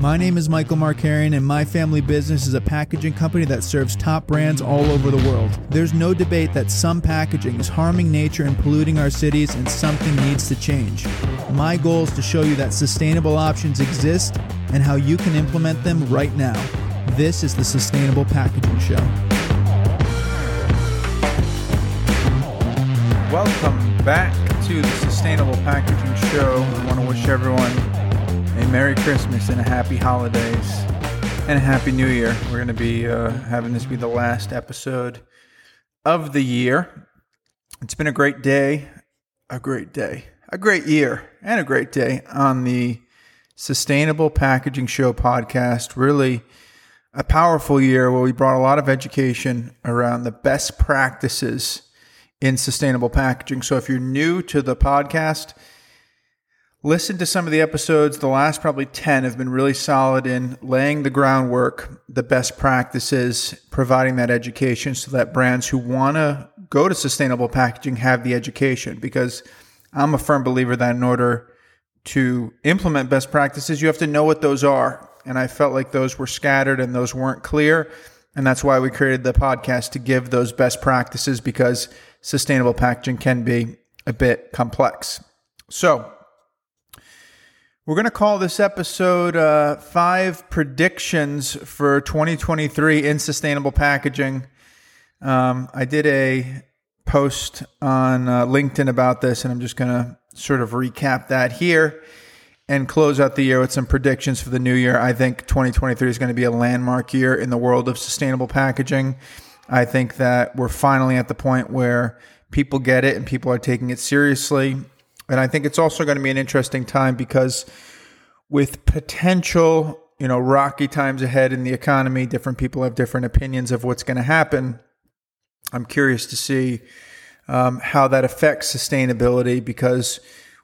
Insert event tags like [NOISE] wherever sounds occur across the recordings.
My name is Michael Markarian, and my family business is a packaging company that serves top brands all over the world. There's no debate that some packaging is harming nature and polluting our cities, and something needs to change. My goal is to show you that sustainable options exist and how you can implement them right now. This is the Sustainable Packaging Show. Welcome back to the Sustainable Packaging Show. I want to wish everyone a Merry Christmas and a Happy Holidays and a Happy New Year. We're going to be uh, having this be the last episode of the year. It's been a great day, a great day, a great year, and a great day on the Sustainable Packaging Show podcast. Really a powerful year where we brought a lot of education around the best practices in sustainable packaging. So if you're new to the podcast, listen to some of the episodes. The last probably 10 have been really solid in laying the groundwork, the best practices, providing that education so that brands who want to go to sustainable packaging have the education. Because I'm a firm believer that in order to implement best practices, you have to know what those are. And I felt like those were scattered and those weren't clear. And that's why we created the podcast to give those best practices because sustainable packaging can be a bit complex. So, we're going to call this episode uh, Five Predictions for 2023 in Sustainable Packaging. Um, I did a post on uh, LinkedIn about this, and I'm just going to sort of recap that here and close out the year with some predictions for the new year. I think 2023 is going to be a landmark year in the world of sustainable packaging. I think that we're finally at the point where people get it and people are taking it seriously. And I think it's also going to be an interesting time because with potential, you know, rocky times ahead in the economy, different people have different opinions of what's going to happen. I'm curious to see um, how that affects sustainability because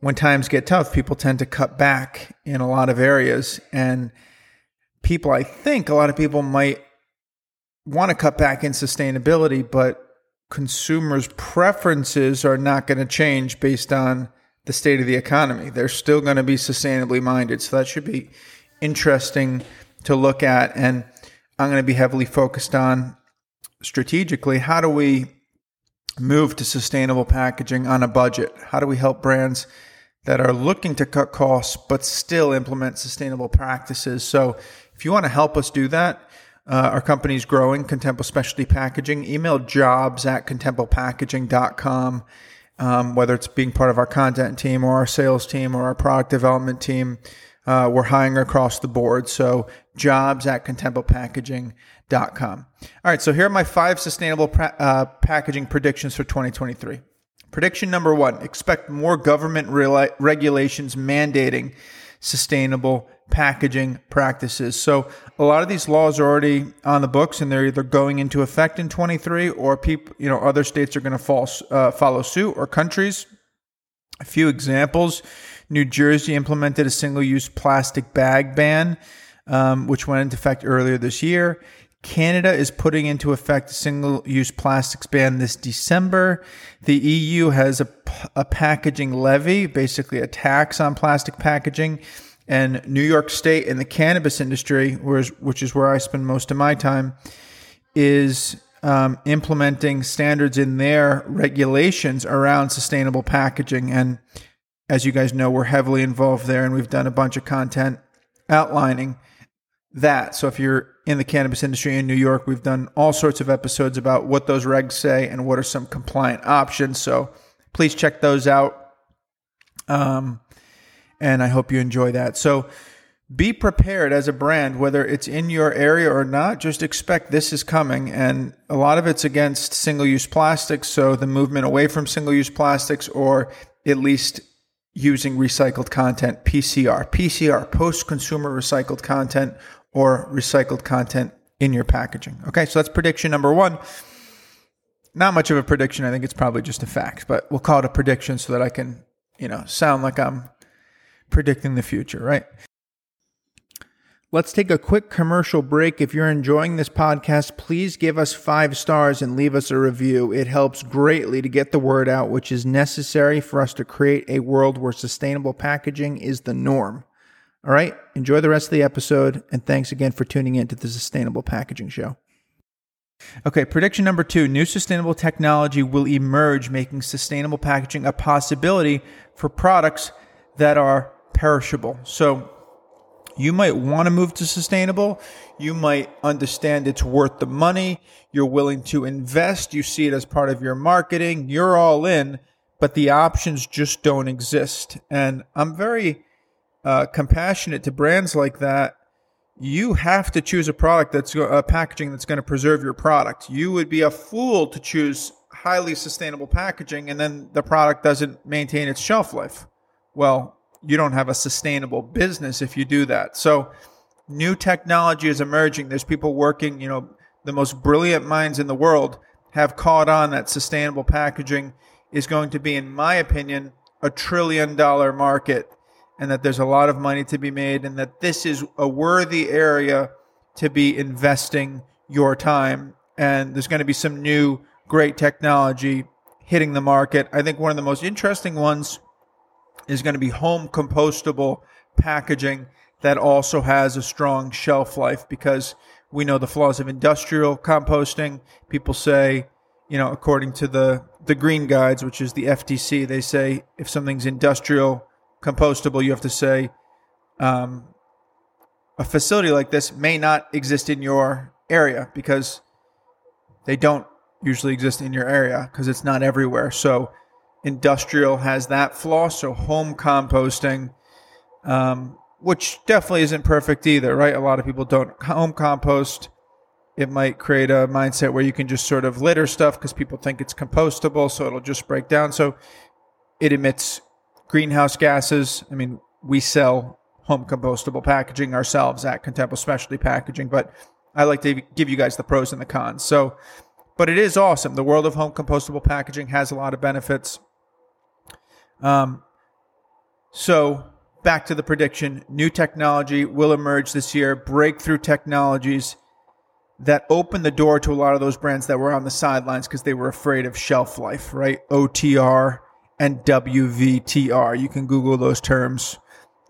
when times get tough, people tend to cut back in a lot of areas. And people, I think a lot of people might want to cut back in sustainability, but consumers' preferences are not going to change based on the state of the economy. They're still going to be sustainably minded. So that should be interesting to look at. And I'm going to be heavily focused on strategically how do we move to sustainable packaging on a budget? How do we help brands that are looking to cut costs but still implement sustainable practices? So if you want to help us do that, uh, our company is growing, Contempo Specialty Packaging. Email jobs at contempopackaging.com um, whether it's being part of our content team or our sales team or our product development team. Uh, we're hiring across the board. So jobs at contempopackaging.com. All right. So here are my five sustainable pra- uh, packaging predictions for 2023. Prediction number one, expect more government re- regulations mandating sustainable packaging practices. So a lot of these laws are already on the books and they're either going into effect in 23 or people, you know, other states are going to fall, uh, follow suit or countries. A few examples. New Jersey implemented a single-use plastic bag ban, um, which went into effect earlier this year. Canada is putting into effect a single use plastics ban this December. The EU has a, a packaging levy, basically a tax on plastic packaging and New York State in the cannabis industry, which is where I spend most of my time, is um, implementing standards in their regulations around sustainable packaging. And as you guys know, we're heavily involved there, and we've done a bunch of content outlining that. So if you're in the cannabis industry in New York, we've done all sorts of episodes about what those regs say and what are some compliant options. So please check those out. Um, and I hope you enjoy that. So be prepared as a brand, whether it's in your area or not, just expect this is coming. And a lot of it's against single use plastics. So the movement away from single use plastics or at least using recycled content, PCR, PCR, post consumer recycled content or recycled content in your packaging. Okay, so that's prediction number one. Not much of a prediction. I think it's probably just a fact, but we'll call it a prediction so that I can, you know, sound like I'm predicting the future, right? Let's take a quick commercial break. If you're enjoying this podcast, please give us five stars and leave us a review. It helps greatly to get the word out, which is necessary for us to create a world where sustainable packaging is the norm. All right, enjoy the rest of the episode, and thanks again for tuning in to the Sustainable Packaging Show. Okay, prediction number two new sustainable technology will emerge, making sustainable packaging a possibility for products that are perishable. So, you might want to move to sustainable. You might understand it's worth the money. You're willing to invest. You see it as part of your marketing. You're all in, but the options just don't exist. And I'm very uh, compassionate to brands like that, you have to choose a product that's a packaging that's going to preserve your product. You would be a fool to choose highly sustainable packaging and then the product doesn't maintain its shelf life. Well, you don't have a sustainable business if you do that. So, new technology is emerging. There's people working, you know, the most brilliant minds in the world have caught on that sustainable packaging is going to be, in my opinion, a trillion dollar market and that there's a lot of money to be made and that this is a worthy area to be investing your time. And there's going to be some new great technology hitting the market. I think one of the most interesting ones is going to be home compostable packaging that also has a strong shelf life because we know the flaws of industrial composting. People say, you know, according to the the green guides, which is the FTC, they say if something's industrial compostable, you have to say um, a facility like this may not exist in your area because they don't usually exist in your area because it's not everywhere. So industrial has that flaw. So home composting, um, which definitely isn't perfect either, right? A lot of people don't home compost. It might create a mindset where you can just sort of litter stuff because people think it's compostable, so it'll just break down. So it emits greenhouse gases. I mean, we sell home compostable packaging ourselves at Contempo Specialty Packaging, but I like to give you guys the pros and the cons. So, but it is awesome. The world of home compostable packaging has a lot of benefits. Um, so back to the prediction: new technology will emerge this year. Breakthrough technologies that open the door to a lot of those brands that were on the sidelines because they were afraid of shelf life. Right? OTR and WVTR. You can Google those terms.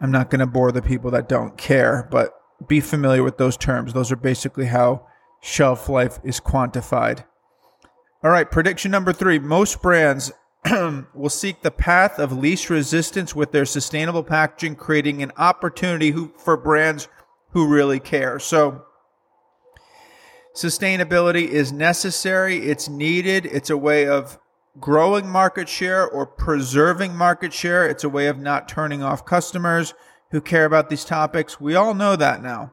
I'm not going to bore the people that don't care, but be familiar with those terms. Those are basically how shelf life is quantified. All right, prediction number three most brands [CLEARS THROAT] will seek the path of least resistance with their sustainable packaging, creating an opportunity who, for brands who really care. So, sustainability is necessary, it's needed, it's a way of growing market share or preserving market share. It's a way of not turning off customers who care about these topics. We all know that now.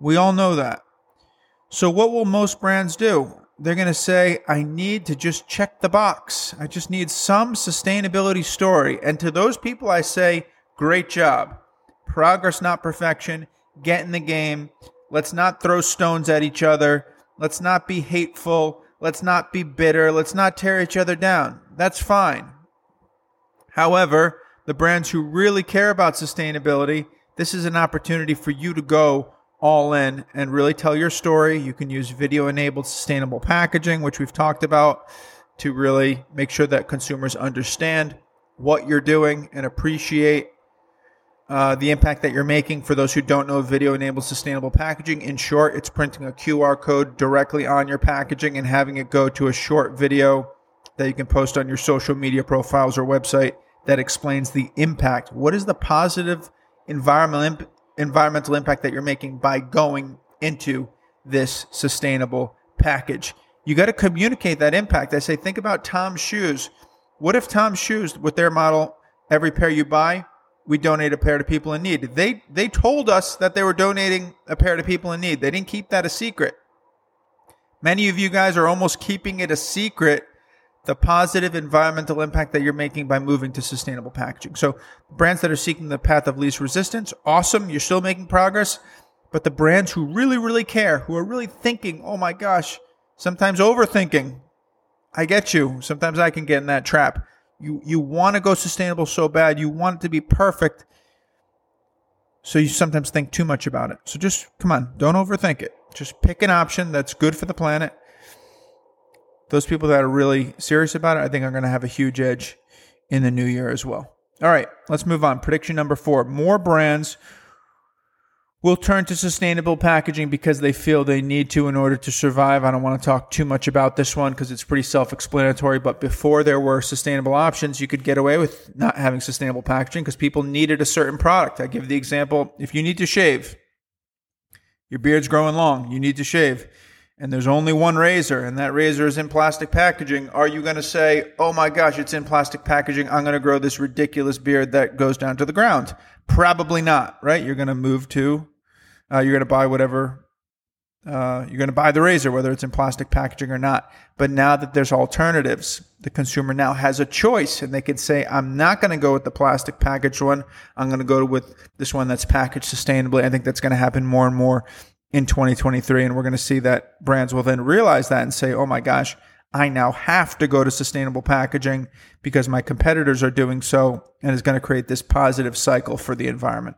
We all know that. So, what will most brands do? They're going to say, I need to just check the box. I just need some sustainability story. And to those people, I say, great job. Progress, not perfection. Get in the game. Let's not throw stones at each other. Let's not be hateful. Let's not be bitter. Let's not tear each other down. That's fine. However, the brands who really care about sustainability, this is an opportunity for you to go all in and really tell your story. You can use video enabled sustainable packaging, which we've talked about, to really make sure that consumers understand what you're doing and appreciate uh, the impact that you're making. For those who don't know, video enabled sustainable packaging. In short, it's printing a QR code directly on your packaging and having it go to a short video that you can post on your social media profiles or website that explains the impact. What is the positive environmental environmental impact that you're making by going into this sustainable package? You got to communicate that impact. I say, think about Tom's shoes. What if Tom's shoes, with their model, every pair you buy, we donate a pair to people in need. They they told us that they were donating a pair to people in need. They didn't keep that a secret. Many of you guys are almost keeping it a secret the positive environmental impact that you're making by moving to sustainable packaging. So, brands that are seeking the path of least resistance, awesome, you're still making progress. But the brands who really, really care, who are really thinking, oh my gosh, sometimes overthinking, I get you. Sometimes I can get in that trap you you want to go sustainable so bad you want it to be perfect so you sometimes think too much about it so just come on don't overthink it just pick an option that's good for the planet those people that are really serious about it i think are going to have a huge edge in the new year as well all right let's move on prediction number four more brands will turn to sustainable packaging because they feel they need to in order to survive. I don't want to talk too much about this one because it's pretty self explanatory. But before there were sustainable options, you could get away with not having sustainable packaging because people needed a certain product. I give the example if you need to shave, your beard's growing long, you need to shave, and there's only one razor, and that razor is in plastic packaging. Are you going to say, oh my gosh, it's in plastic packaging? I'm going to grow this ridiculous beard that goes down to the ground? Probably not, right? You're going to move to uh, you're going to buy whatever. Uh, you're going to buy the razor, whether it's in plastic packaging or not. But now that there's alternatives, the consumer now has a choice and they can say, I'm not going to go with the plastic packaged one. I'm going to go with this one that's packaged sustainably. I think that's going to happen more and more in 2023. And we're going to see that brands will then realize that and say, oh my gosh, I now have to go to sustainable packaging because my competitors are doing so. And it's going to create this positive cycle for the environment.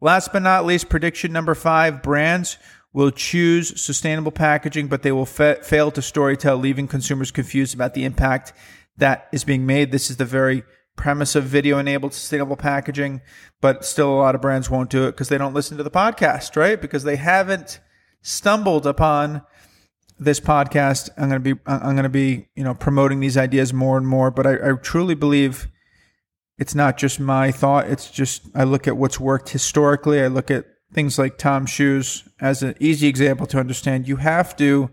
Last but not least, prediction number five brands will choose sustainable packaging, but they will fa- fail to storytell, leaving consumers confused about the impact that is being made. This is the very premise of video enabled sustainable packaging, but still a lot of brands won't do it because they don't listen to the podcast, right? Because they haven't stumbled upon this podcast. I'm going to be, I'm going to be, you know, promoting these ideas more and more, but I, I truly believe it's not just my thought. It's just I look at what's worked historically. I look at things like Tom's shoes as an easy example to understand. You have to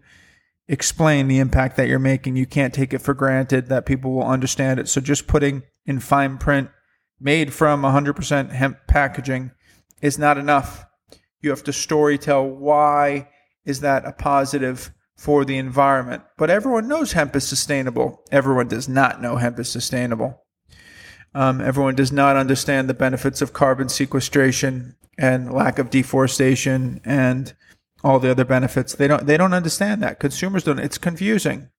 explain the impact that you're making. You can't take it for granted that people will understand it. So just putting in fine print made from 100% hemp packaging is not enough. You have to story tell why is that a positive for the environment. But everyone knows hemp is sustainable. Everyone does not know hemp is sustainable. Um, everyone does not understand the benefits of carbon sequestration and lack of deforestation and all the other benefits. They don't. They don't understand that. Consumers don't. It's confusing.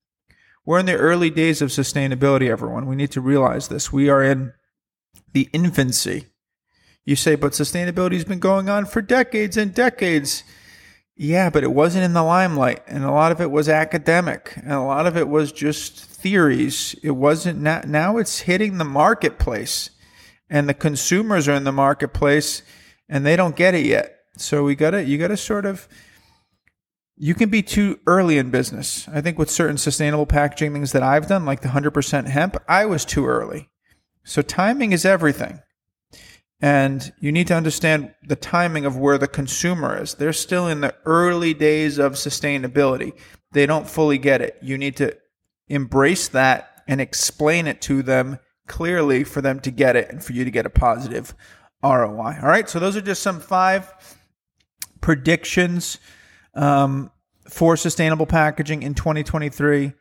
We're in the early days of sustainability. Everyone, we need to realize this. We are in the infancy. You say, but sustainability has been going on for decades and decades. Yeah, but it wasn't in the limelight, and a lot of it was academic, and a lot of it was just theories. It wasn't now, now it's hitting the marketplace, and the consumers are in the marketplace, and they don't get it yet. So we got to you got to sort of you can be too early in business. I think with certain sustainable packaging things that I've done, like the 100% hemp, I was too early. So timing is everything. And you need to understand the timing of where the consumer is. They're still in the early days of sustainability. They don't fully get it. You need to embrace that and explain it to them clearly for them to get it and for you to get a positive ROI. All right. So those are just some five predictions um, for sustainable packaging in 2023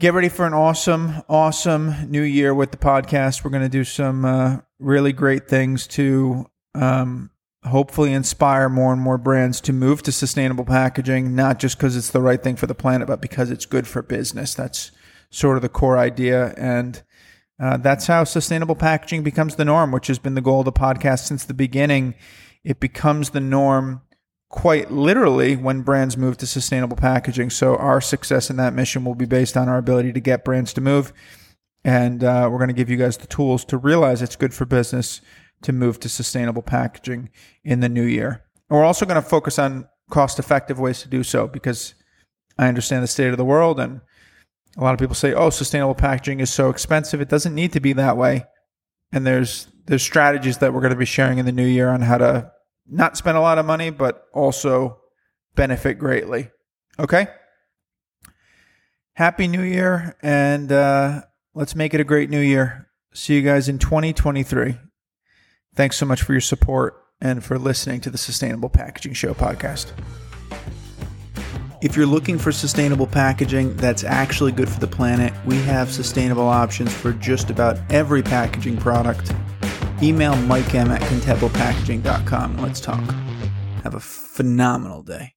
get ready for an awesome, awesome new year with the podcast. We're going to do some uh, really great things to um, hopefully inspire more and more brands to move to sustainable packaging, not just because it's the right thing for the planet, but because it's good for business. That's sort of the core idea. And uh, that's how sustainable packaging becomes the norm, which has been the goal of the podcast since the beginning. It becomes the norm quite literally when brands move to sustainable packaging. So our success in that mission will be based on our ability to get brands to move. And uh, we're going to give you guys the tools to realize it's good for business to move to sustainable packaging in the new year. And we're also going to focus on cost effective ways to do so because I understand the state of the world and a lot of people say, "Oh, sustainable packaging is so expensive." It doesn't need to be that way. And there's there's strategies that we're going to be sharing in the new year on how to not spend a lot of money, but also benefit greatly. Okay? Happy New Year, and uh, let's make it a great new year. See you guys in 2023. Thanks so much for your support and for listening to the Sustainable Packaging Show podcast. If you're looking for sustainable packaging that's actually good for the planet, we have sustainable options for just about every packaging product email Mike M at contempopackaging.com and let's talk. Have a phenomenal day.